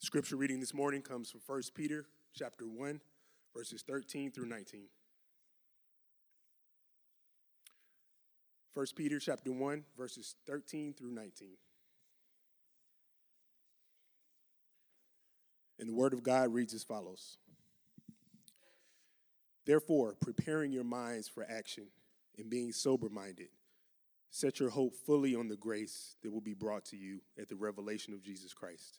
The scripture reading this morning comes from 1 Peter chapter 1, verses 13 through 19. 1 Peter chapter 1, verses 13 through 19. And the word of God reads as follows Therefore, preparing your minds for action and being sober minded, set your hope fully on the grace that will be brought to you at the revelation of Jesus Christ.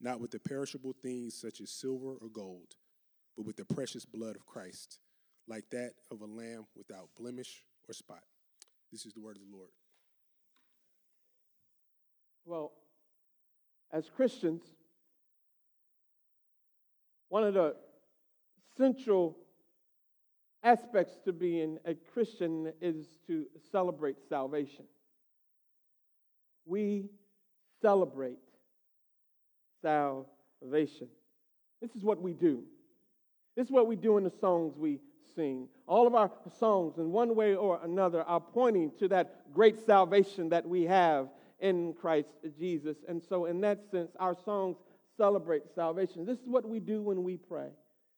not with the perishable things such as silver or gold, but with the precious blood of Christ, like that of a lamb without blemish or spot. This is the word of the Lord. Well, as Christians, one of the central aspects to being a Christian is to celebrate salvation. We celebrate salvation. This is what we do. This is what we do in the songs we sing. All of our songs, in one way or another, are pointing to that great salvation that we have in Christ Jesus. And so, in that sense, our songs celebrate salvation. This is what we do when we pray.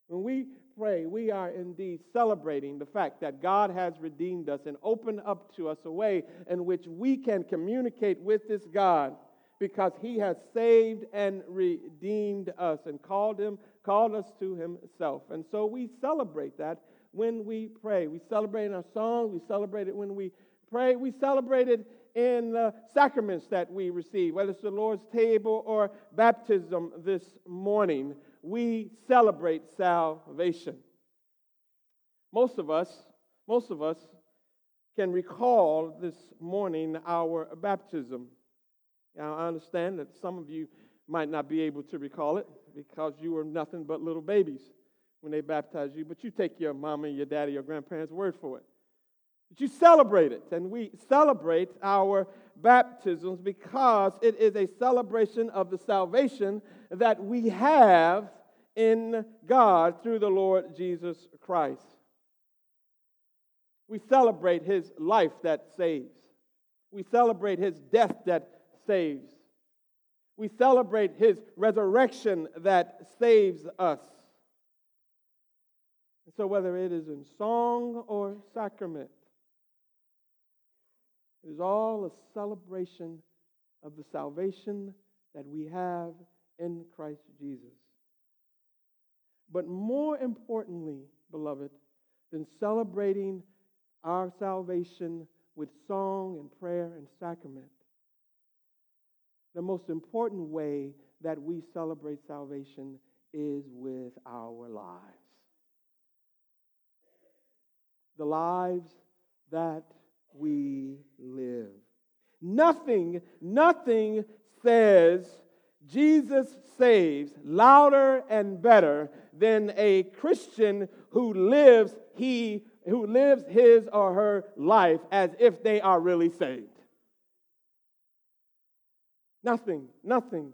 When we pray, we are indeed celebrating the fact that God has redeemed us and opened up to us a way in which we can communicate with this God because he has saved and redeemed us and called him called us to himself. And so we celebrate that when we pray. We celebrate in our songs, we celebrate it when we pray, we celebrate it in the sacraments that we receive, whether it's the Lord's table or baptism this morning. We celebrate salvation. Most of us, most of us can recall this morning our baptism. Now, I understand that some of you might not be able to recall it because you were nothing but little babies when they baptized you, but you take your mama and your daddy, your grandparents' word for it. But you celebrate it, and we celebrate our baptisms because it is a celebration of the salvation that we have in God through the Lord Jesus Christ. We celebrate his life that saves. We celebrate his death that saves. We celebrate his resurrection that saves us. And so, whether it is in song or sacrament, it is all a celebration of the salvation that we have in Christ Jesus. But more importantly, beloved, than celebrating our salvation with song and prayer and sacrament, the most important way that we celebrate salvation is with our lives. The lives that we live. Nothing, nothing says Jesus saves louder and better than a Christian who lives he who lives his or her life as if they are really saved. Nothing, nothing.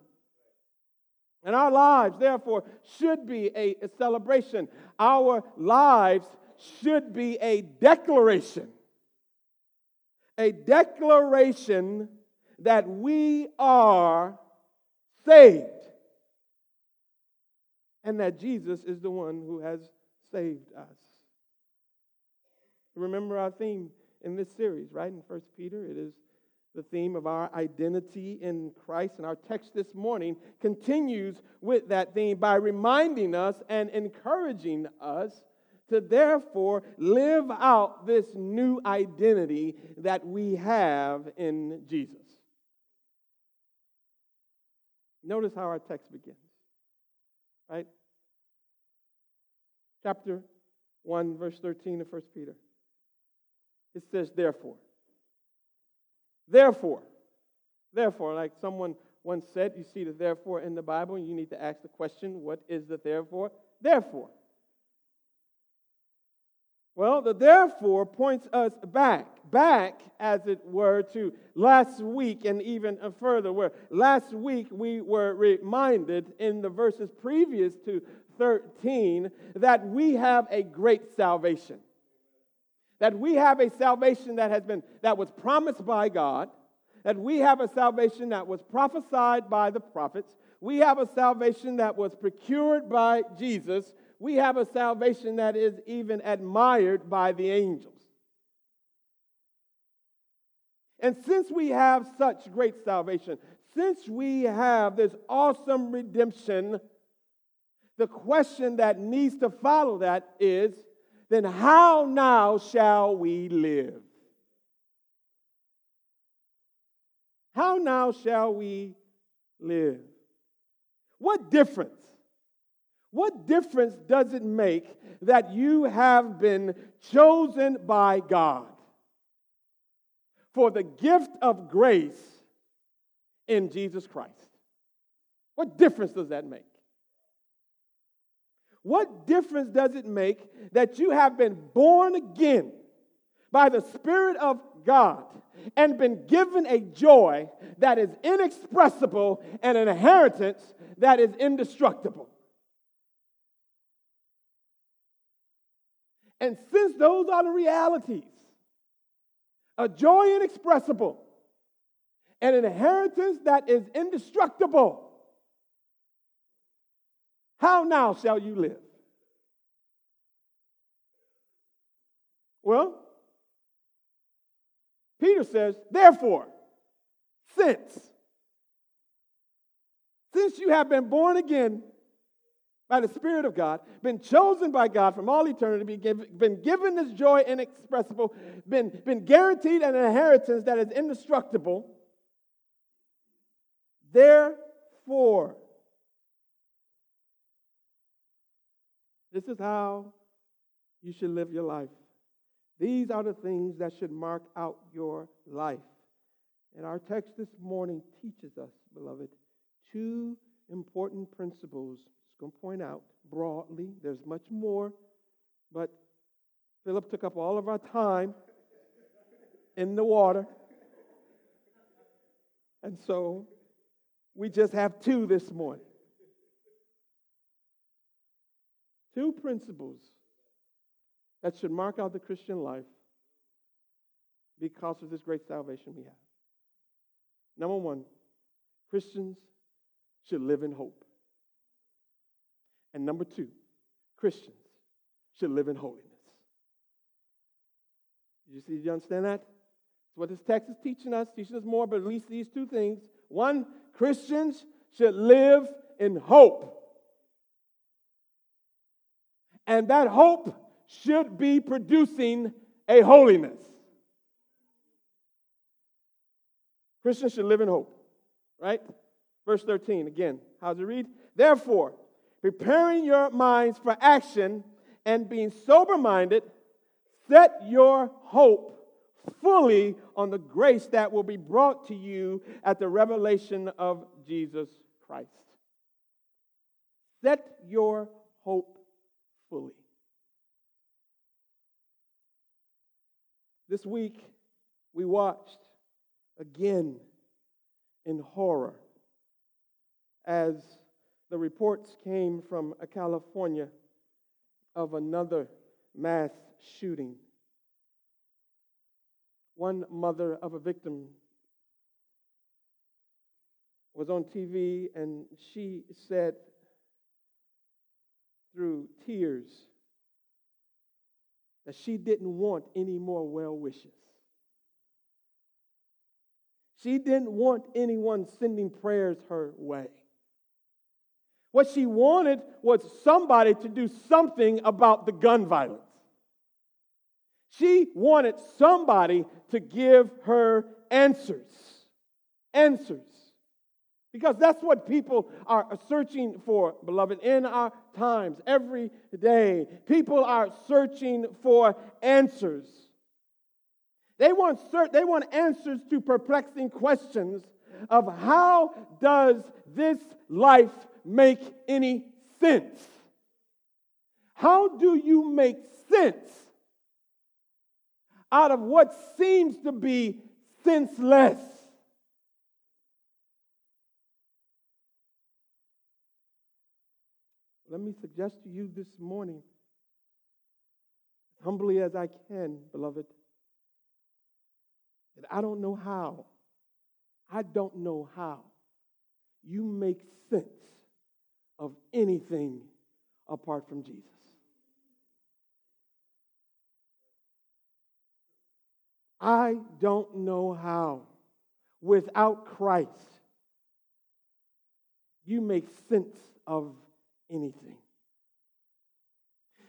And our lives, therefore, should be a, a celebration. Our lives should be a declaration a declaration that we are saved and that Jesus is the one who has saved us. Remember our theme in this series, right? In First Peter, it is the theme of our identity in Christ. And our text this morning continues with that theme by reminding us and encouraging us to therefore live out this new identity that we have in Jesus. Notice how our text begins, right? Chapter 1, verse 13 of 1 Peter. It says, therefore. Therefore. Therefore, like someone once said, you see the therefore in the Bible, and you need to ask the question, what is the therefore? Therefore. Well, the therefore points us back, back, as it were, to last week and even further. Where last week we were reminded in the verses previous to 13 that we have a great salvation. That we have a salvation that has been that was promised by God, that we have a salvation that was prophesied by the prophets, we have a salvation that was procured by Jesus, we have a salvation that is even admired by the angels. And since we have such great salvation, since we have this awesome redemption, the question that needs to follow that is then how now shall we live? How now shall we live? What difference? What difference does it make that you have been chosen by God for the gift of grace in Jesus Christ? What difference does that make? What difference does it make that you have been born again by the Spirit of God and been given a joy that is inexpressible and an inheritance that is indestructible? And since those are the realities, a joy inexpressible, and an inheritance that is indestructible, how now shall you live? Well, Peter says, therefore, since, since you have been born again by the Spirit of God, been chosen by God from all eternity, been given this joy inexpressible, been, been guaranteed an inheritance that is indestructible, therefore, This is how you should live your life. These are the things that should mark out your life. And our text this morning teaches us, beloved, two important principles. Just going to point out broadly. There's much more, but Philip took up all of our time in the water. And so we just have two this morning. Two principles that should mark out the Christian life because of this great salvation we have. Number one, Christians should live in hope. And number two, Christians should live in holiness. You see, you understand that? What this text is teaching us, teaching us more, but at least these two things. One, Christians should live in hope. And that hope should be producing a holiness. Christians should live in hope, right? Verse 13, again, how's it read? Therefore, preparing your minds for action and being sober minded, set your hope fully on the grace that will be brought to you at the revelation of Jesus Christ. Set your hope fully. This week, we watched again in horror as the reports came from California of another mass shooting. One mother of a victim was on TV and she said through tears that she didn't want any more well wishes. She didn't want anyone sending prayers her way. What she wanted was somebody to do something about the gun violence. She wanted somebody to give her answers. Answers. Because that's what people are searching for, beloved, in our times, every day. People are searching for answers. They want, they want answers to perplexing questions of how does this life make any sense? How do you make sense out of what seems to be senseless? Let me suggest to you this morning, humbly as I can, beloved, that I don't know how, I don't know how you make sense of anything apart from Jesus. I don't know how, without Christ, you make sense of anything.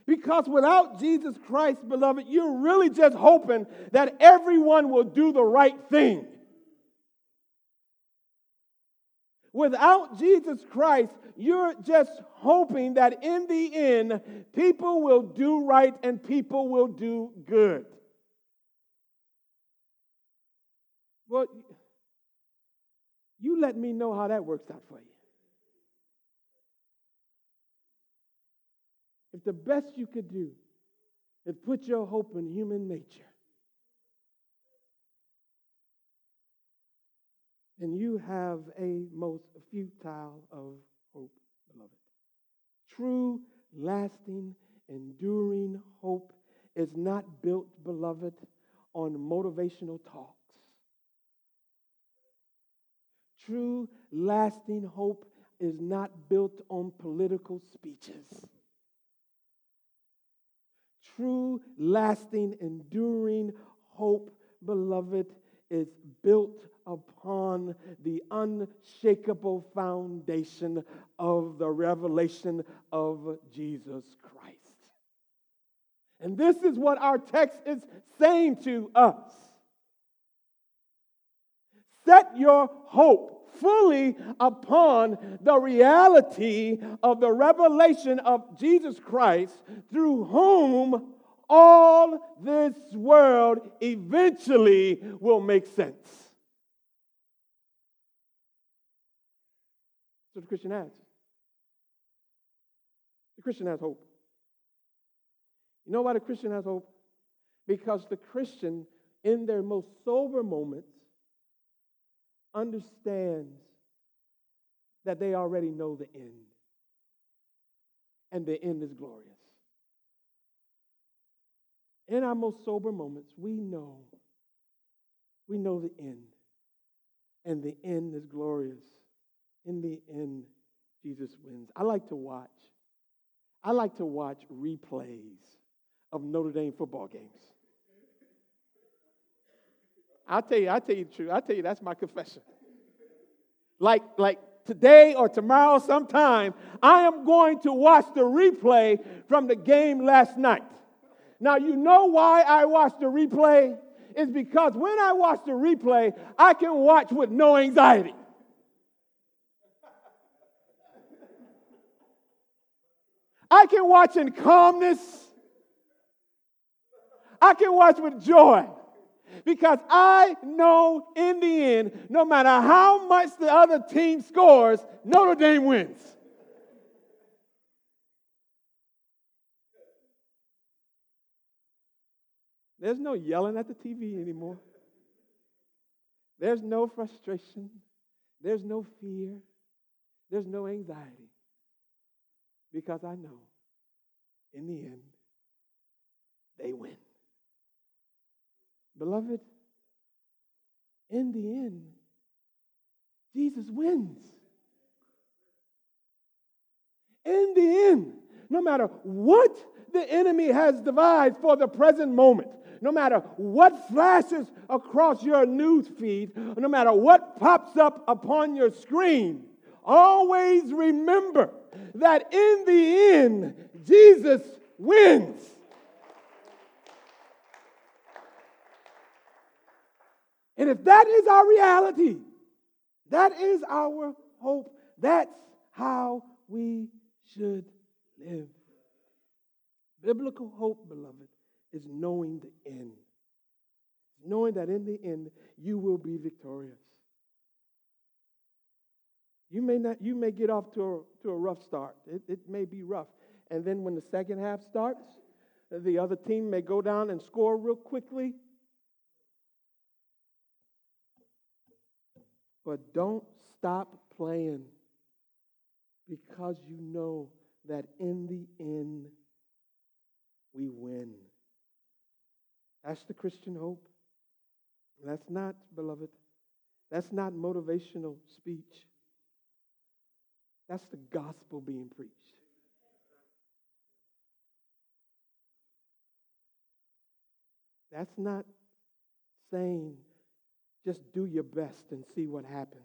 Because without Jesus Christ, beloved, you're really just hoping that everyone will do the right thing. Without Jesus Christ, you're just hoping that in the end, people will do right and people will do good. Well, you let me know how that works out for you. If the best you could do is put your hope in human nature, then you have a most futile of hope, beloved. True, lasting, enduring hope is not built, beloved, on motivational talks. True, lasting hope is not built on political speeches true, lasting, enduring hope, beloved, is built upon the unshakable foundation of the revelation of Jesus Christ. And this is what our text is saying to us. Set your hope fully upon the reality of the revelation of Jesus Christ, through whom all this world eventually will make sense. So the Christian has. The Christian has hope. You know why the Christian has hope? Because the Christian, in their most sober moments, understands that they already know the end. And the end is glorious. In our most sober moments, we know, we know the end. And the end is glorious. In the end, Jesus wins. I like to watch. I like to watch replays of Notre Dame football games. I'll tell you, I'll tell you the truth. I'll tell you that's my confession. Like, like today or tomorrow sometime, I am going to watch the replay from the game last night. Now, you know why I watch the replay? Is because when I watch the replay, I can watch with no anxiety. I can watch in calmness. I can watch with joy. Because I know in the end, no matter how much the other team scores, Notre Dame wins. There's no yelling at the TV anymore. There's no frustration. There's no fear. There's no anxiety. Because I know in the end, they win. Beloved, in the end, Jesus wins. In the end, no matter what the enemy has devised for the present moment, no matter what flashes across your news feed, no matter what pops up upon your screen, always remember that in the end, Jesus wins. And if that is our reality, that is our hope, that's how we should live. Biblical hope, beloved, is knowing the end. Knowing that in the end, you will be victorious. You may not, you may get off to a, to a rough start. It, it may be rough. And then when the second half starts, the other team may go down and score real quickly. But don't stop playing because you know that in the end, we win. That's the Christian hope. That's not, beloved, that's not motivational speech. That's the gospel being preached. That's not saying just do your best and see what happens.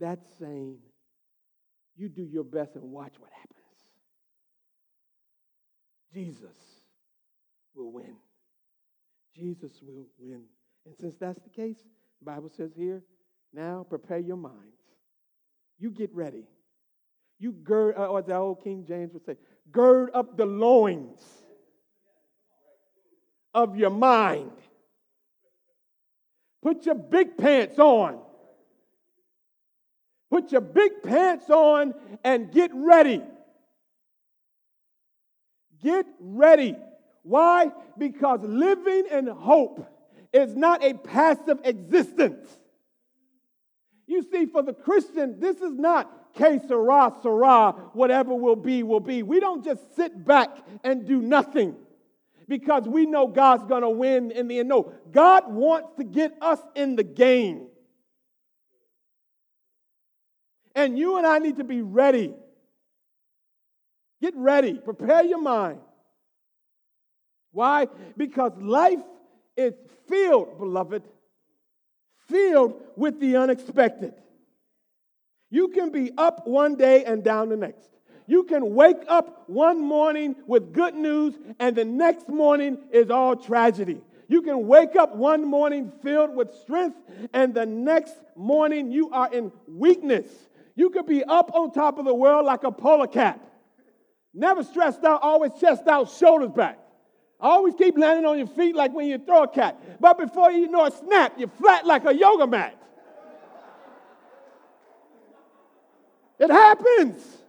That's saying you do your best and watch what happens. Jesus will win. Jesus will win. And since that's the case, the Bible says here, now prepare your minds. You get ready. You gird, uh, or the old King James would say, gird up the loins of your mind. Put your big pants on. Put your big pants on and get ready. Get ready. Why? Because living in hope is not a passive existence. You see, for the Christian, this is not que sera, sera, whatever will be, will be. We don't just sit back and do nothing because we know God's going to win in the end. No, God wants to get us in the game. And you and I need to be ready. Get ready. Prepare your mind. Why? Because life is filled, beloved, filled with the unexpected. You can be up one day and down the next. You can wake up one morning with good news, and the next morning is all tragedy. You can wake up one morning filled with strength, and the next morning you are in weakness. You could be up on top of the world like a polar cat. Never stressed out, always chest out, shoulders back. Always keep landing on your feet like when you throw a cat. But before you know it, snap, you're flat like a yoga mat. It happens.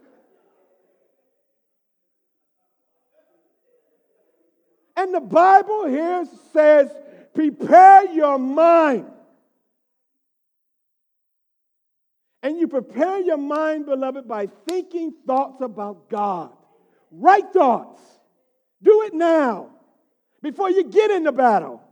And the Bible here says, prepare your mind. And you prepare your mind, beloved, by thinking thoughts about God. Right thoughts. Do it now before you get in the battle.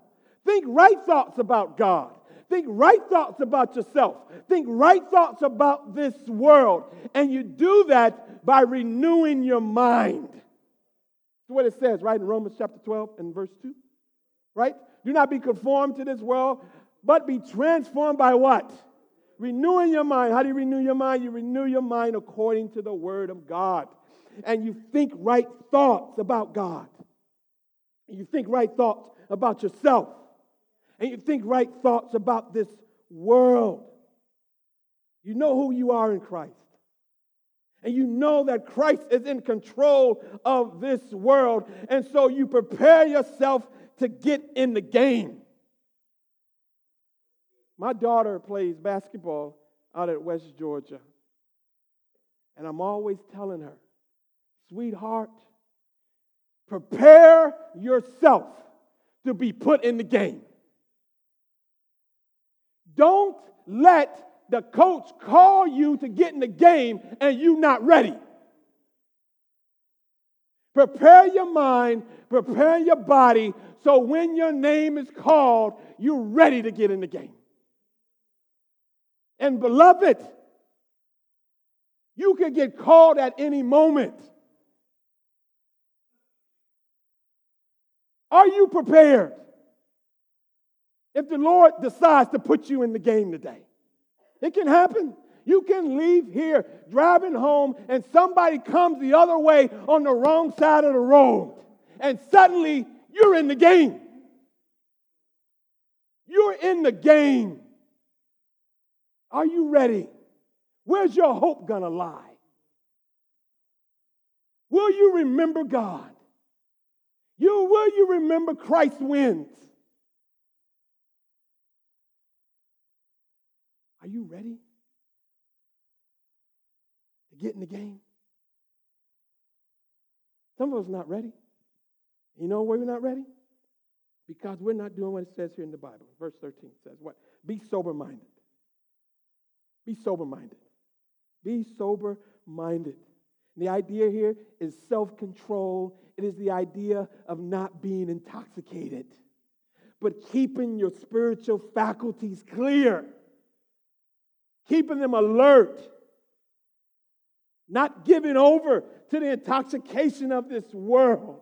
Think right thoughts about God. Think right thoughts about yourself. Think right thoughts about this world. And you do that by renewing your mind. What it says, right, in Romans chapter 12 and verse 2. Right? Do not be conformed to this world, but be transformed by what? Renewing your mind. How do you renew your mind? You renew your mind according to the word of God. And you think right thoughts about God. You think right thoughts about yourself. And you think right thoughts about this world. You know who you are in Christ. And you know that Christ is in control of this world. And so you prepare yourself to get in the game. My daughter plays basketball out at West Georgia. And I'm always telling her, sweetheart, prepare yourself to be put in the game. Don't let the coach call you to get in the game and you not ready. Prepare your mind, prepare your body so when your name is called, you're ready to get in the game. And beloved, you can get called at any moment. Are you prepared? If the Lord decides to put you in the game today, it can happen. You can leave here driving home, and somebody comes the other way on the wrong side of the road, and suddenly you're in the game. You're in the game. Are you ready? Where's your hope gonna lie? Will you remember God? You will you remember Christ wins? Are you ready to get in the game? Some of us not ready. You know why we're not ready? Because we're not doing what it says here in the Bible. Verse 13 says what? Be sober minded. Be sober minded. Be sober minded. The idea here is self control, it is the idea of not being intoxicated, but keeping your spiritual faculties clear, keeping them alert, not giving over to the intoxication of this world.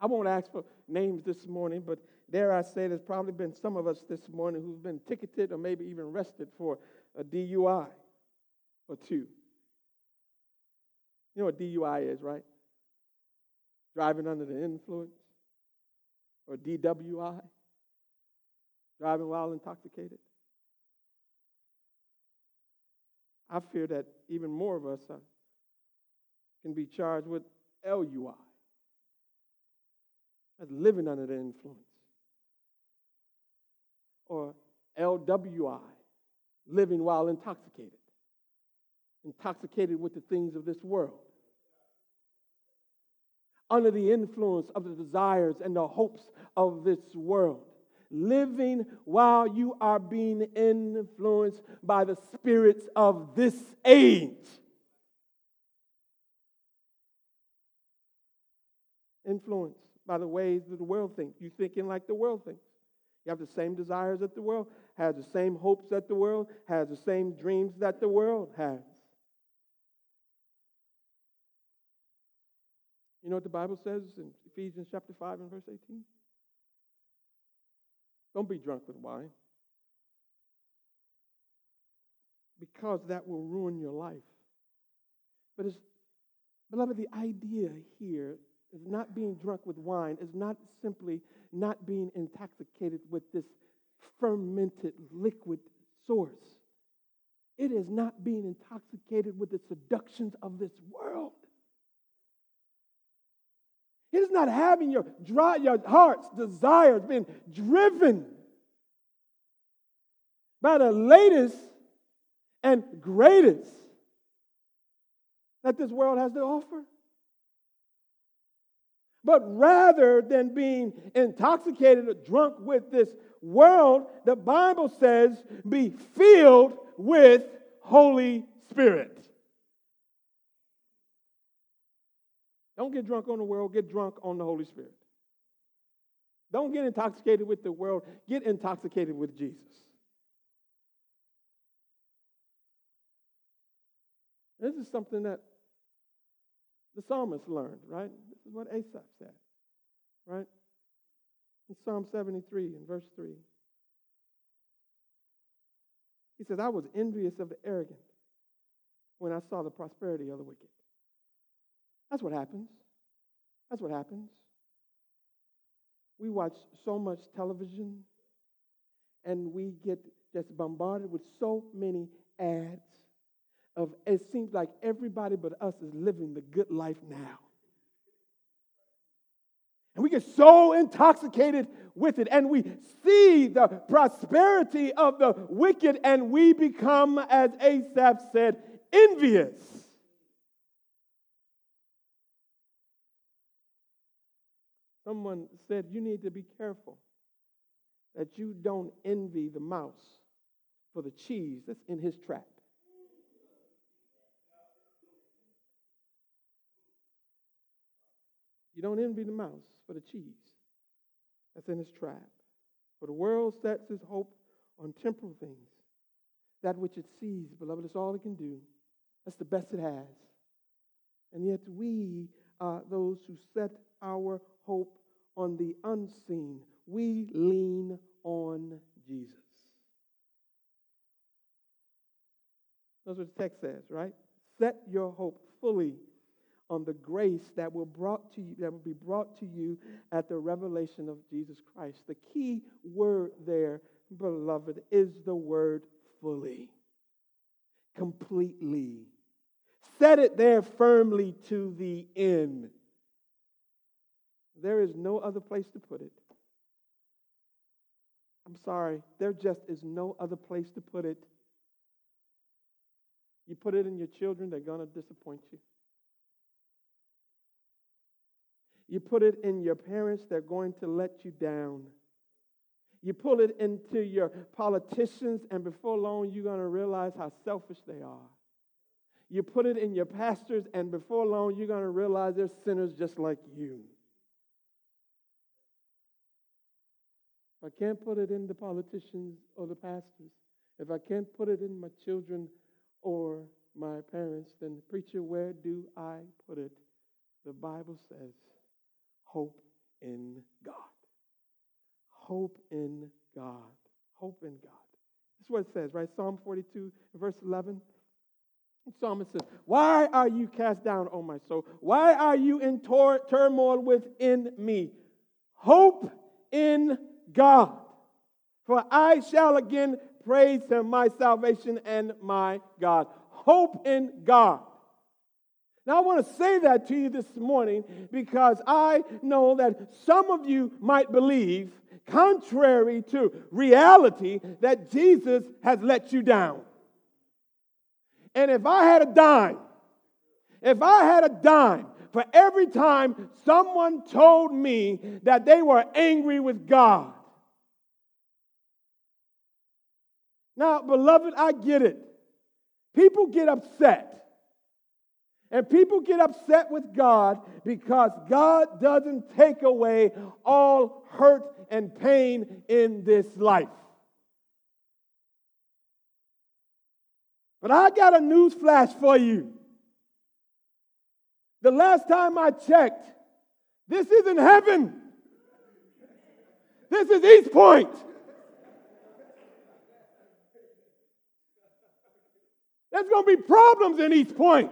I won't ask for names this morning, but dare I say, there's probably been some of us this morning who've been ticketed or maybe even arrested for a DUI or two. You know what DUI is, right? Driving under the influence or DWI, driving while intoxicated. I fear that even more of us are, can be charged with LUI. That's living under the influence. Or LWI, living while intoxicated. Intoxicated with the things of this world. Under the influence of the desires and the hopes of this world. Living while you are being influenced by the spirits of this age. Influenced by the ways that the world thinks. You thinking like the world thinks. You have the same desires that the world has, the same hopes that the world has, the same dreams that the world has. You know what the Bible says in Ephesians chapter 5 and verse 18? Don't be drunk with wine, because that will ruin your life. But it's, beloved, the idea here is not being drunk with wine, is not simply not being intoxicated with this fermented liquid source. It is not being intoxicated with the seductions of this world. It is not having your, dry, your heart's desires being driven by the latest and greatest that this world has to offer. But rather than being intoxicated or drunk with this world, the Bible says, be filled with Holy Spirit. Don't get drunk on the world, get drunk on the Holy Spirit. Don't get intoxicated with the world, get intoxicated with Jesus. This is something that the psalmist learned, right? This is what Asaph said, right? In Psalm 73 in verse 3. He says, I was envious of the arrogant when I saw the prosperity of the wicked. That's what happens. That's what happens. We watch so much television and we get just bombarded with so many ads of it seems like everybody but us is living the good life now. And we get so intoxicated with it, and we see the prosperity of the wicked, and we become, as Asaph said, envious. Someone said, You need to be careful that you don't envy the mouse for the cheese that's in his trap. You don't envy the mouse for the cheese that's in his trap. For the world sets its hope on temporal things. That which it sees, beloved, is all it can do. That's the best it has. And yet we are those who set our hope on the unseen. We lean on Jesus. That's what the text says, right? Set your hope fully on the grace that will brought to you that will be brought to you at the revelation of Jesus Christ. The key word there, beloved, is the word fully. Completely. Set it there firmly to the end. There is no other place to put it. I'm sorry, there just is no other place to put it. You put it in your children, they're going to disappoint you. You put it in your parents, they're going to let you down. You pull it into your politicians, and before long, you're going to realize how selfish they are. You put it in your pastors, and before long, you're going to realize they're sinners just like you. If I can't put it in the politicians or the pastors, if I can't put it in my children or my parents, then, preacher, where do I put it? The Bible says, hope in God. Hope in God. Hope in God. This is what it says, right? Psalm 42, verse 11. The psalmist says, Why are you cast down, O my soul? Why are you in tor- turmoil within me? Hope in God. For I shall again praise him, my salvation and my God. Hope in God. Now, I want to say that to you this morning because I know that some of you might believe, contrary to reality, that Jesus has let you down. And if I had a dime, if I had a dime for every time someone told me that they were angry with God. Now, beloved, I get it. People get upset. And people get upset with God because God doesn't take away all hurt and pain in this life. But I got a news flash for you. The last time I checked, this isn't heaven. This is East Point. There's going to be problems in East Point.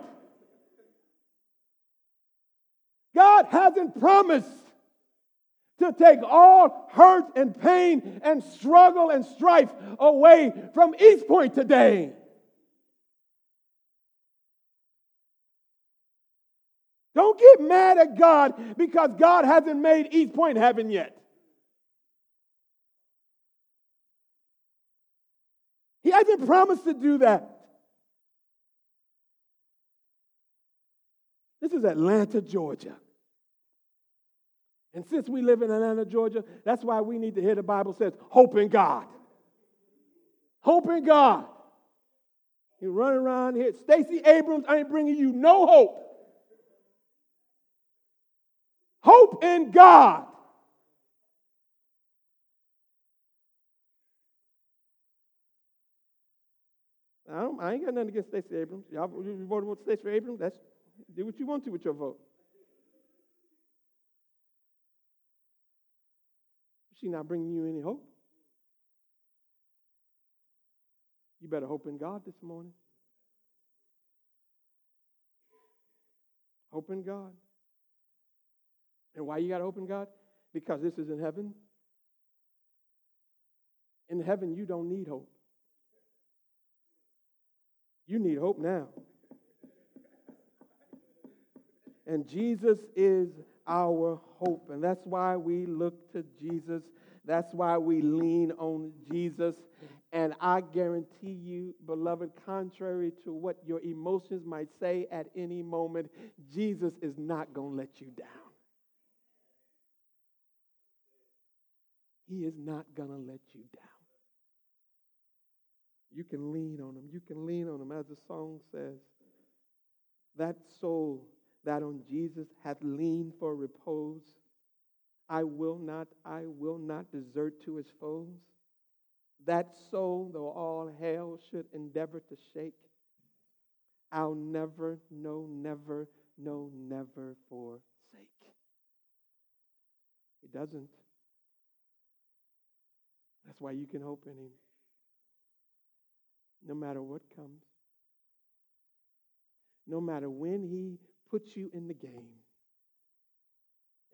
God hasn't promised to take all hurt and pain and struggle and strife away from East Point today. Don't get mad at God because God hasn't made East Point heaven yet. He hasn't promised to do that. This is Atlanta, Georgia. And since we live in Atlanta, Georgia, that's why we need to hear the Bible says, hope in God. Hope in God. You run around here. Stacey Abrams I ain't bringing you no hope. Hope in God. I, I ain't got nothing against Stacey Abrams. Y'all voted for Stacey Abrams. That's do what you want to with your vote. She's not bringing you any hope. You better hope in God this morning. Hope in God. And why you got to hope in God? Because this is in heaven. In heaven, you don't need hope. You need hope now. And Jesus is our hope. And that's why we look to Jesus. That's why we lean on Jesus. And I guarantee you, beloved, contrary to what your emotions might say at any moment, Jesus is not going to let you down. He is not going to let you down. You can lean on him. You can lean on him. As the song says, that soul that on Jesus hath leaned for repose. I will not, I will not desert to his foes. That soul, though all hell should endeavor to shake, I'll never, no, never, no, never forsake. He doesn't. That's why you can hope in him. No matter what comes. No matter when he puts you in the game.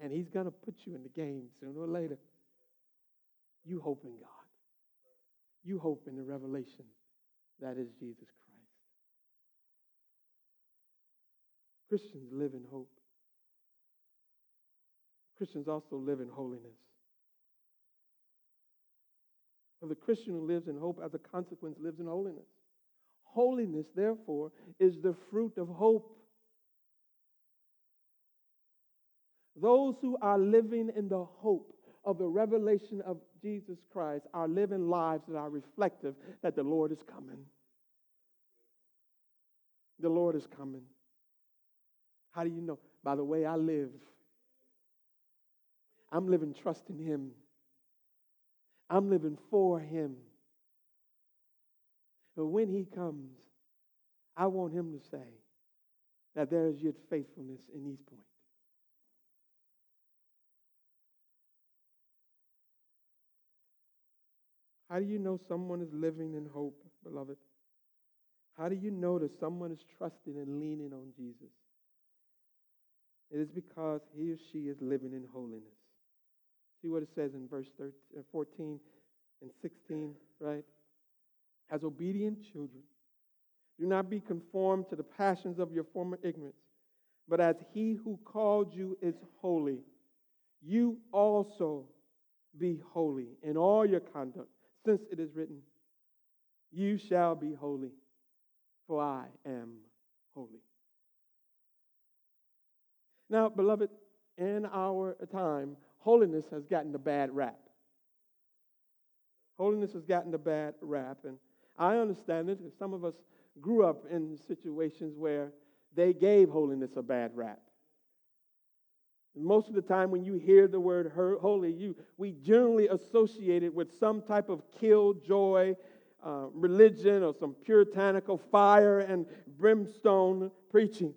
And He's going to put you in the game sooner or later. You hope in God. You hope in the revelation that is Jesus Christ. Christians live in hope. Christians also live in holiness. For the Christian who lives in hope, as a consequence, lives in holiness. Holiness, therefore, is the fruit of hope. Those who are living in the hope of the revelation of Jesus Christ are living lives that are reflective that the Lord is coming. The Lord is coming. How do you know? By the way I live. I'm living trusting Him. I'm living for Him. But when He comes, I want Him to say that there is yet faithfulness in these Point. How do you know someone is living in hope, beloved? How do you know that someone is trusting and leaning on Jesus? It is because he or she is living in holiness. See what it says in verse 13, uh, 14 and 16, right? As obedient children, do not be conformed to the passions of your former ignorance, but as he who called you is holy, you also be holy in all your conduct since it is written, You shall be holy, for I am holy. Now, beloved, in our time, holiness has gotten a bad rap. Holiness has gotten a bad rap, and I understand it. Some of us grew up in situations where they gave holiness a bad rap. Most of the time, when you hear the word holy, you, we generally associate it with some type of killjoy uh, religion or some puritanical fire and brimstone preaching.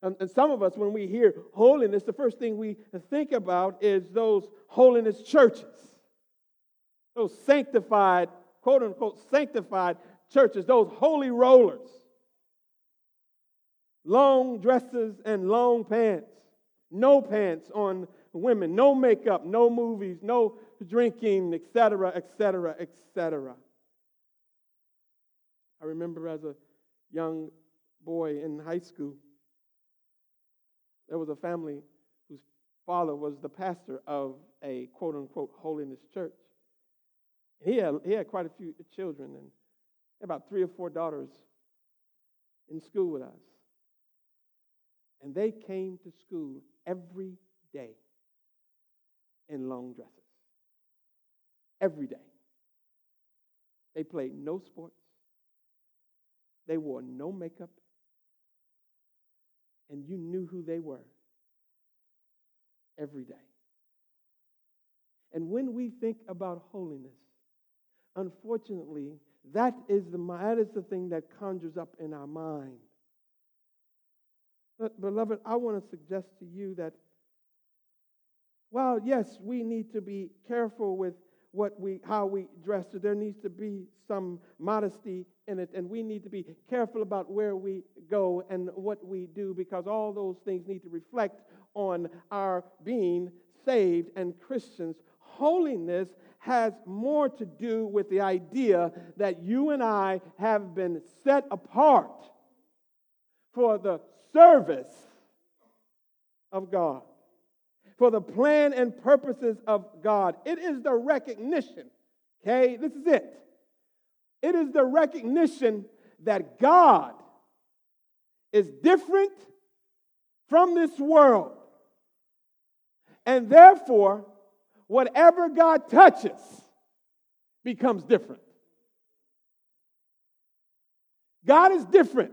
And, and some of us, when we hear holiness, the first thing we think about is those holiness churches, those sanctified, quote unquote, sanctified churches, those holy rollers, long dresses and long pants no pants on women, no makeup, no movies, no drinking, etc., etc., etc. I remember as a young boy in high school, there was a family whose father was the pastor of a quote unquote holiness church. He had, he had quite a few children and about three or four daughters in school with us. And they came to school every day in long dresses. Every day. They played no sports. They wore no makeup. And you knew who they were every day. And when we think about holiness, unfortunately, that is the, that is the thing that conjures up in our mind. But, beloved, I want to suggest to you that while, yes, we need to be careful with what we, how we dress, there needs to be some modesty in it, and we need to be careful about where we go and what we do because all those things need to reflect on our being saved and Christians. Holiness has more to do with the idea that you and I have been set apart for the service of God, for the plan and purposes of God. It is the recognition, okay? This is it. It is the recognition that God is different from this world. And therefore, whatever God touches becomes different. God is different.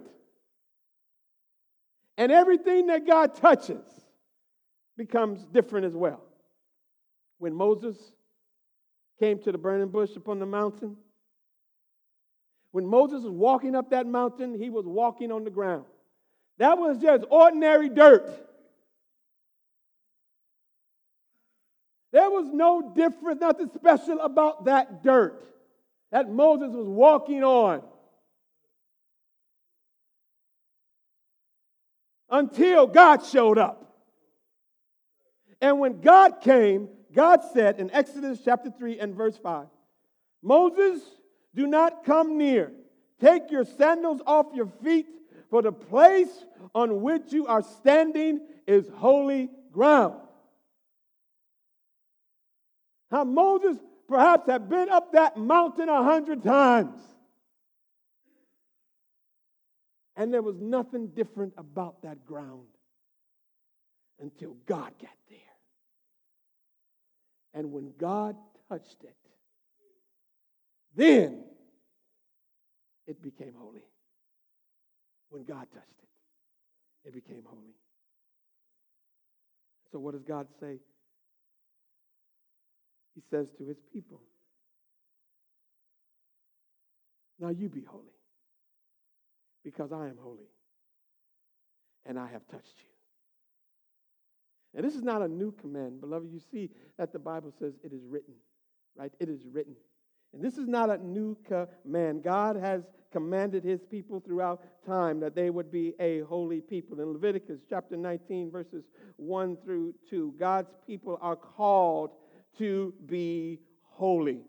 And everything that God touches becomes different as well. When Moses came to the burning bush upon the mountain, when Moses was walking up that mountain, he was walking on the ground. That was just ordinary dirt. There was no difference, nothing special about that dirt that Moses was walking on. Until God showed up. And when God came, God said in Exodus chapter 3 and verse 5 Moses, do not come near. Take your sandals off your feet, for the place on which you are standing is holy ground. Now, Moses perhaps had been up that mountain a hundred times. And there was nothing different about that ground until God got there. And when God touched it, then it became holy. When God touched it, it became holy. So, what does God say? He says to his people, Now you be holy, because I am holy, and I have touched you. And this is not a new command, beloved. You see that the Bible says it is written, right? It is written. And this is not a new command. God has commanded his people throughout time that they would be a holy people. In Leviticus chapter 19, verses 1 through 2, God's people are called to be holy.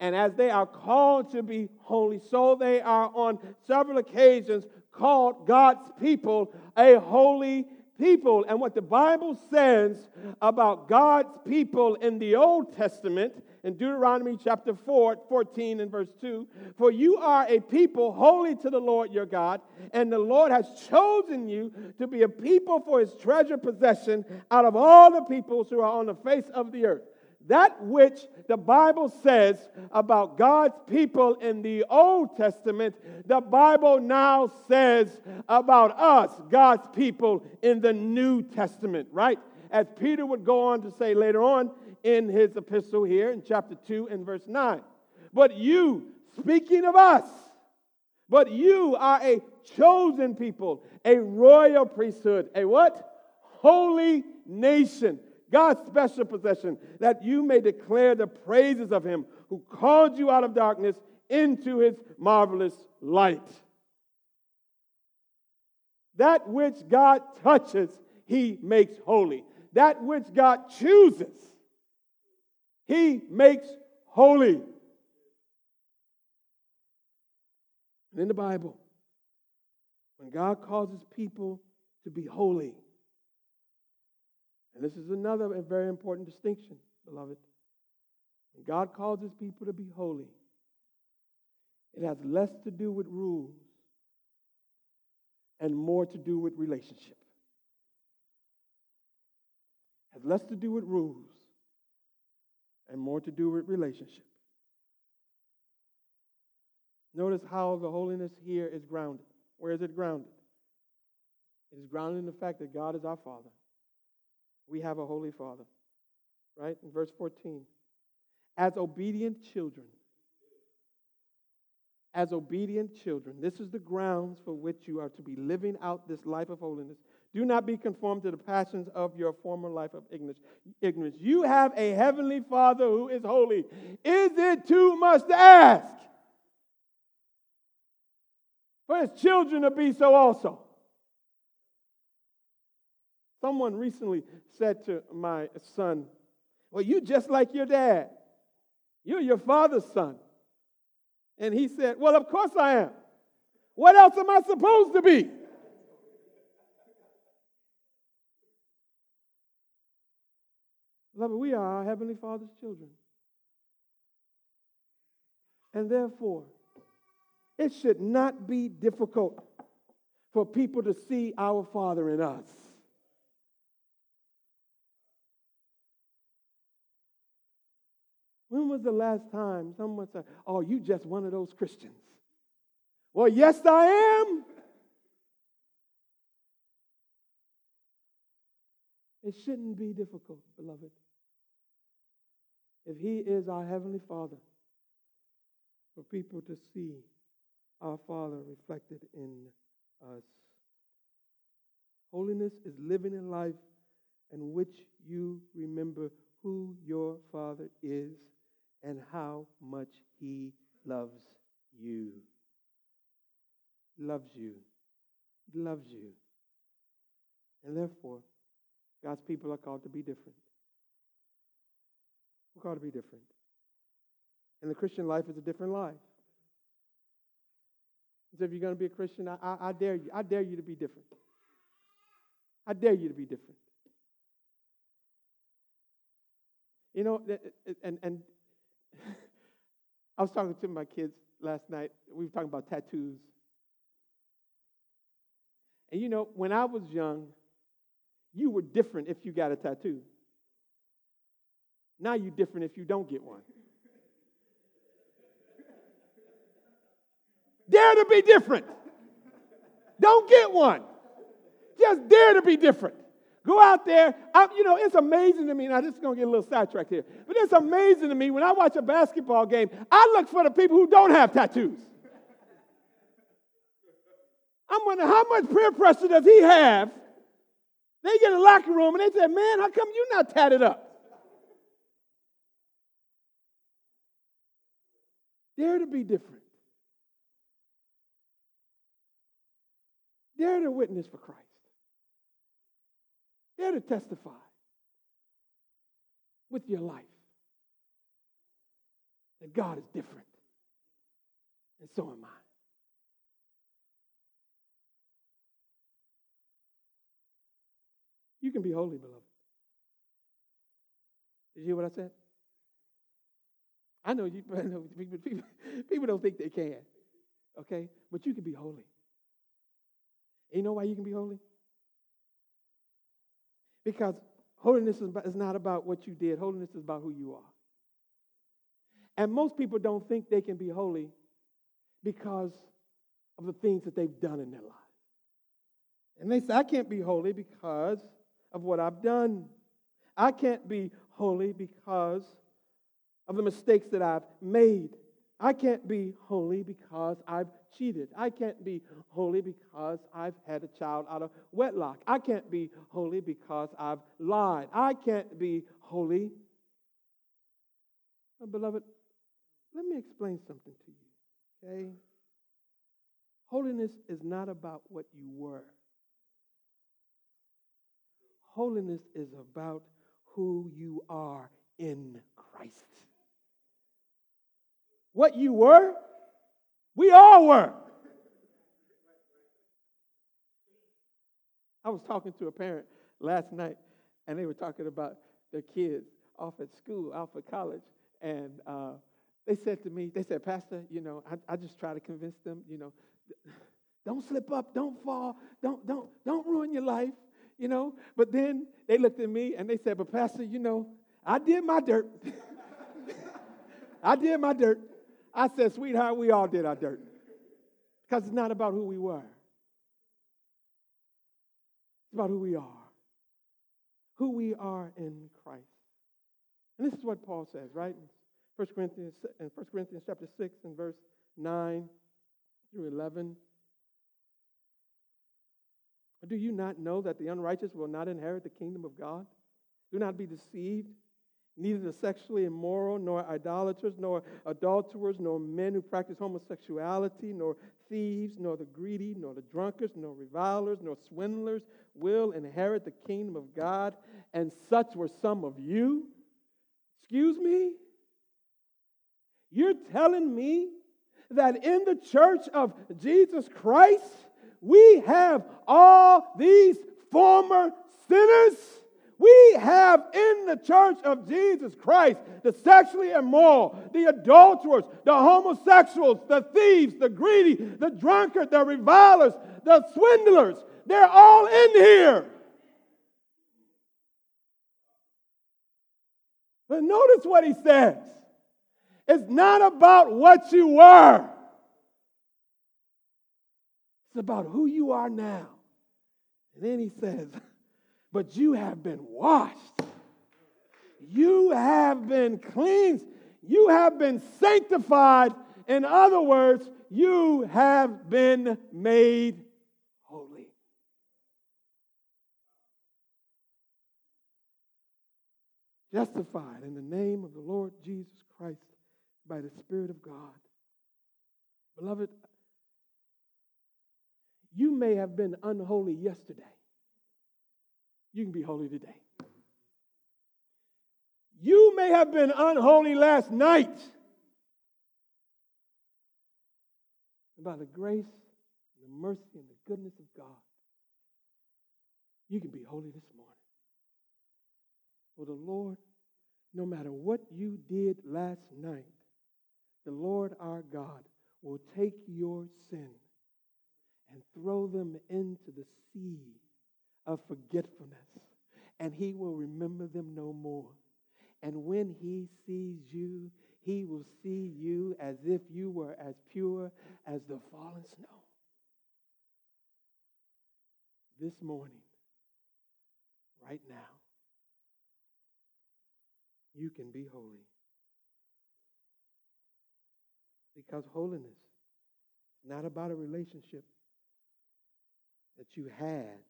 And as they are called to be holy, so they are on several occasions called God's people a holy people. And what the Bible says about God's people in the Old Testament in Deuteronomy chapter 4, 14 and verse 2 For you are a people holy to the Lord your God, and the Lord has chosen you to be a people for his treasure possession out of all the peoples who are on the face of the earth. That which the Bible says about God's people in the Old Testament, the Bible now says about us, God's people, in the New Testament, right? As Peter would go on to say later on in his epistle here in chapter 2 and verse 9. But you, speaking of us, but you are a chosen people, a royal priesthood, a what? Holy nation God's special possession, that you may declare the praises of him who called you out of darkness into his marvelous light. That which God touches, he makes holy. That which God chooses, he makes holy. And in the Bible, when God causes people to be holy, and this is another and very important distinction, beloved. When God calls his people to be holy, it has less to do with rules and more to do with relationship. It has less to do with rules and more to do with relationship. Notice how the holiness here is grounded. Where is it grounded? It is grounded in the fact that God is our Father. We have a holy Father. Right? In verse 14. As obedient children, as obedient children, this is the grounds for which you are to be living out this life of holiness. Do not be conformed to the passions of your former life of ignorance. You have a heavenly Father who is holy. Is it too much to ask for his children to be so also? Someone recently said to my son, Well, you just like your dad. You're your father's son. And he said, Well, of course I am. What else am I supposed to be? Beloved, we are our Heavenly Father's children. And therefore, it should not be difficult for people to see our Father in us. When was the last time someone said, Oh, you just one of those Christians? Well, yes, I am. It shouldn't be difficult, beloved. If He is our Heavenly Father, for people to see our Father reflected in us. Holiness is living in life in which you remember who your Father is and how much He loves you. Loves you. Loves you. And therefore, God's people are called to be different. We're called to be different. And the Christian life is a different life. So if you're going to be a Christian, I, I, I dare you. I dare you to be different. I dare you to be different. You know, and, and I was talking to my kids last night. We were talking about tattoos. And you know, when I was young, you were different if you got a tattoo. Now you're different if you don't get one. Dare to be different. Don't get one. Just dare to be different. Go out there. I, you know, it's amazing to me. Now, this is going to get a little sidetracked here, but it's amazing to me when I watch a basketball game, I look for the people who don't have tattoos. I'm wondering how much peer pressure does he have? They get in the locker room and they say, Man, how come you not tatted up? Dare to be different. Dare to witness for Christ. Dare to testify with your life that God is different. And so am I. You can be holy, beloved. Did you hear what I said? I know you people, people, people don't think they can. Okay? But you can be holy. And you know why you can be holy? Because holiness is not about what you did, holiness is about who you are. And most people don't think they can be holy because of the things that they've done in their lives. And they say, I can't be holy because of what I've done. I can't be holy because of the mistakes that I've made. I can't be holy because I've cheated. I can't be holy because I've had a child out of wedlock. I can't be holy because I've lied. I can't be holy. Beloved, let me explain something to you, okay? Holiness is not about what you were. Holiness is about who you are in Christ. What you were, we all were. I was talking to a parent last night, and they were talking about their kids off at school, off at college, and uh, they said to me, they said, Pastor, you know, I, I just try to convince them, you know, don't slip up, don't fall, don't don't don't ruin your life, you know. But then they looked at me and they said, But Pastor, you know, I did my dirt. I did my dirt. I said, Sweetheart, we all did our dirt. Because it's not about who we were, it's about who we are. Who we are in Christ. And this is what Paul says, right? 1 Corinthians, in 1 Corinthians chapter 6 and verse 9 through 11. Do you not know that the unrighteous will not inherit the kingdom of God? Do not be deceived. Neither the sexually immoral, nor idolaters, nor adulterers, nor men who practice homosexuality, nor thieves, nor the greedy, nor the drunkards, nor revilers, nor swindlers will inherit the kingdom of God. And such were some of you. Excuse me? You're telling me that in the church of Jesus Christ, we have all these former sinners? We have in the church of Jesus Christ the sexually immoral, the adulterers, the homosexuals, the thieves, the greedy, the drunkard, the revilers, the swindlers. They're all in here. But notice what he says. It's not about what you were. It's about who you are now. And then he says, but you have been washed. You have been cleansed. You have been sanctified. In other words, you have been made holy. Justified in the name of the Lord Jesus Christ by the Spirit of God. Beloved, you may have been unholy yesterday you can be holy today. You may have been unholy last night. By the grace, the mercy, and the goodness of God, you can be holy this morning. For the Lord no matter what you did last night, the Lord our God will take your sin and throw them into the sea of forgetfulness, and he will remember them no more. And when he sees you, he will see you as if you were as pure as the fallen snow. This morning, right now, you can be holy. Because holiness is not about a relationship that you had,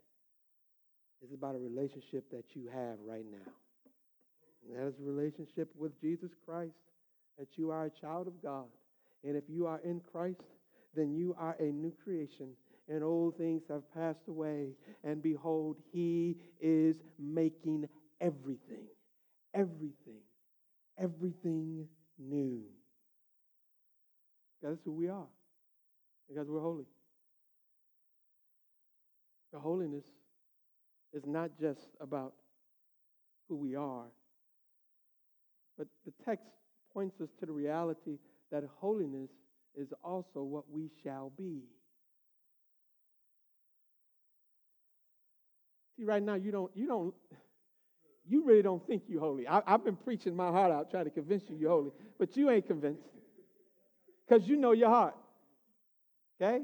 it's about a relationship that you have right now. And that is a relationship with Jesus Christ, that you are a child of God. And if you are in Christ, then you are a new creation, and old things have passed away. And behold, He is making everything, everything, everything new. That's who we are, because we're holy. The holiness is not just about who we are, but the text points us to the reality that holiness is also what we shall be. See, right now you don't, you don't, you really don't think you're holy. I, have been preaching my heart out trying to convince you you're holy, but you ain't convinced because you know your heart. Okay?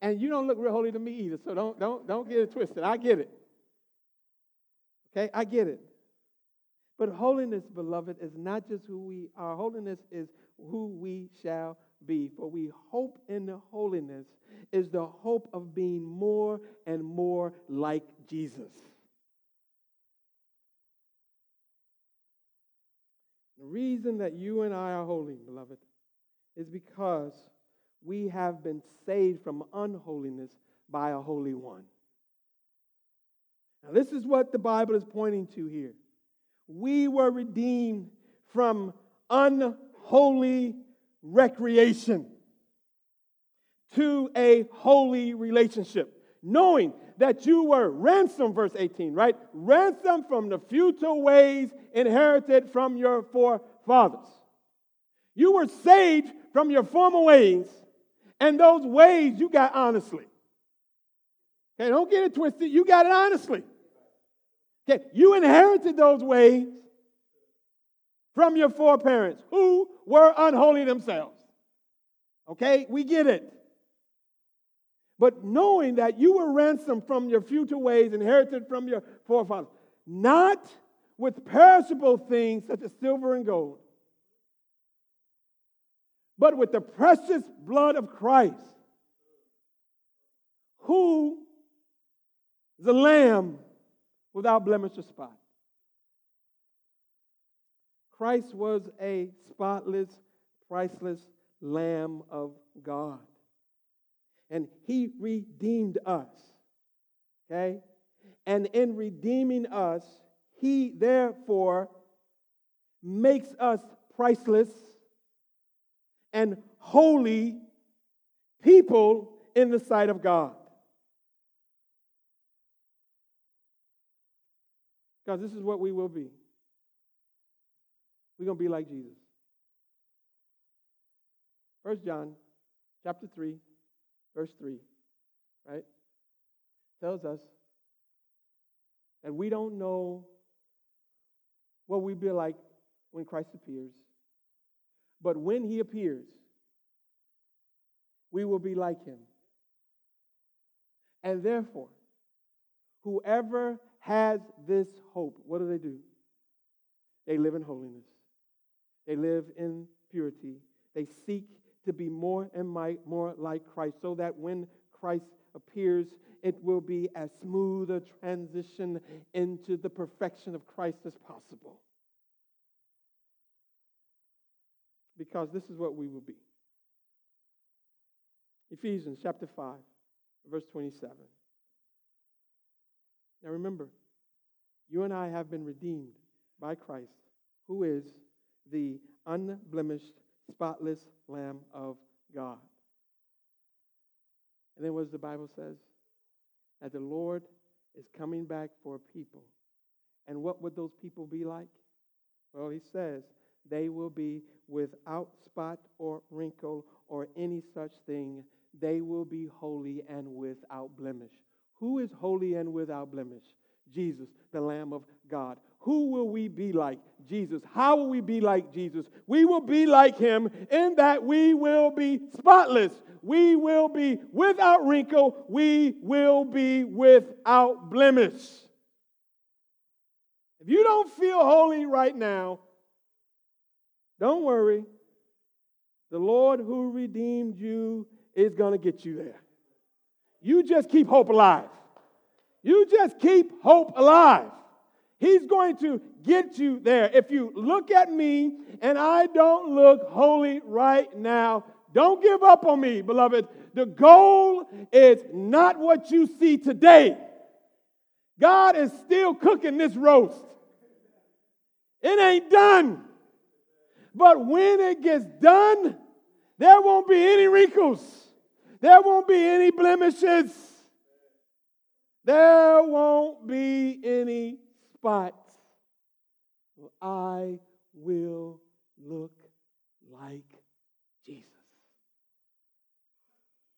And you don't look real holy to me either, so don't, don't, don't get it twisted. I get it. Okay? I get it. But holiness, beloved, is not just who we are. Holiness is who we shall be. For we hope in the holiness is the hope of being more and more like Jesus. The reason that you and I are holy, beloved, is because we have been saved from unholiness by a holy one. Now, this is what the Bible is pointing to here. We were redeemed from unholy recreation to a holy relationship, knowing that you were ransomed, verse 18, right? Ransomed from the futile ways inherited from your forefathers. You were saved from your former ways, and those ways you got honestly. Okay, don't get it twisted. You got it honestly. Okay, you inherited those ways from your foreparents who were unholy themselves. Okay, we get it. But knowing that you were ransomed from your future ways, inherited from your forefathers, not with perishable things such as silver and gold, but with the precious blood of Christ, who a lamb without blemish or spot. Christ was a spotless, priceless Lamb of God. And he redeemed us. Okay? And in redeeming us, he therefore makes us priceless and holy people in the sight of God. Because this is what we will be. We're going to be like Jesus. First John chapter 3, verse 3, right? Tells us that we don't know what we'll be like when Christ appears. But when he appears, we will be like him. And therefore, whoever has this hope, what do they do? They live in holiness. They live in purity. They seek to be more and more like Christ so that when Christ appears, it will be as smooth a transition into the perfection of Christ as possible. Because this is what we will be. Ephesians chapter 5, verse 27. Now remember, you and I have been redeemed by Christ, who is the unblemished, spotless Lamb of God. And then what does the Bible says? That the Lord is coming back for a people. And what would those people be like? Well, he says, they will be without spot or wrinkle or any such thing. They will be holy and without blemish. Who is holy and without blemish? Jesus, the Lamb of God. Who will we be like? Jesus. How will we be like Jesus? We will be like him in that we will be spotless. We will be without wrinkle. We will be without blemish. If you don't feel holy right now, don't worry. The Lord who redeemed you is going to get you there. You just keep hope alive. You just keep hope alive. He's going to get you there. If you look at me and I don't look holy right now, don't give up on me, beloved. The goal is not what you see today. God is still cooking this roast. It ain't done. But when it gets done, there won't be any wrinkles. There won't be any blemishes. There won't be any spots. I will look like Jesus,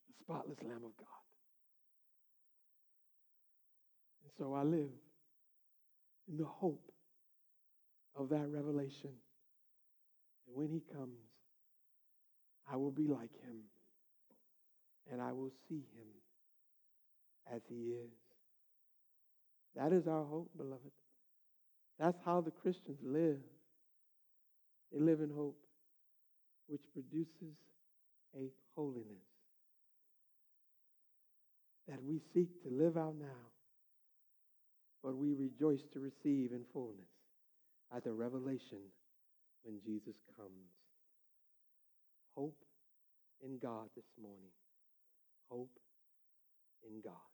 the spotless Lamb of God. And so I live in the hope of that revelation. And when he comes, I will be like him, and I will see him as he is. That is our hope, beloved. That's how the Christians live. They live in hope, which produces a holiness that we seek to live out now, but we rejoice to receive in fullness at the revelation when Jesus comes. Hope in God this morning. Hope in God.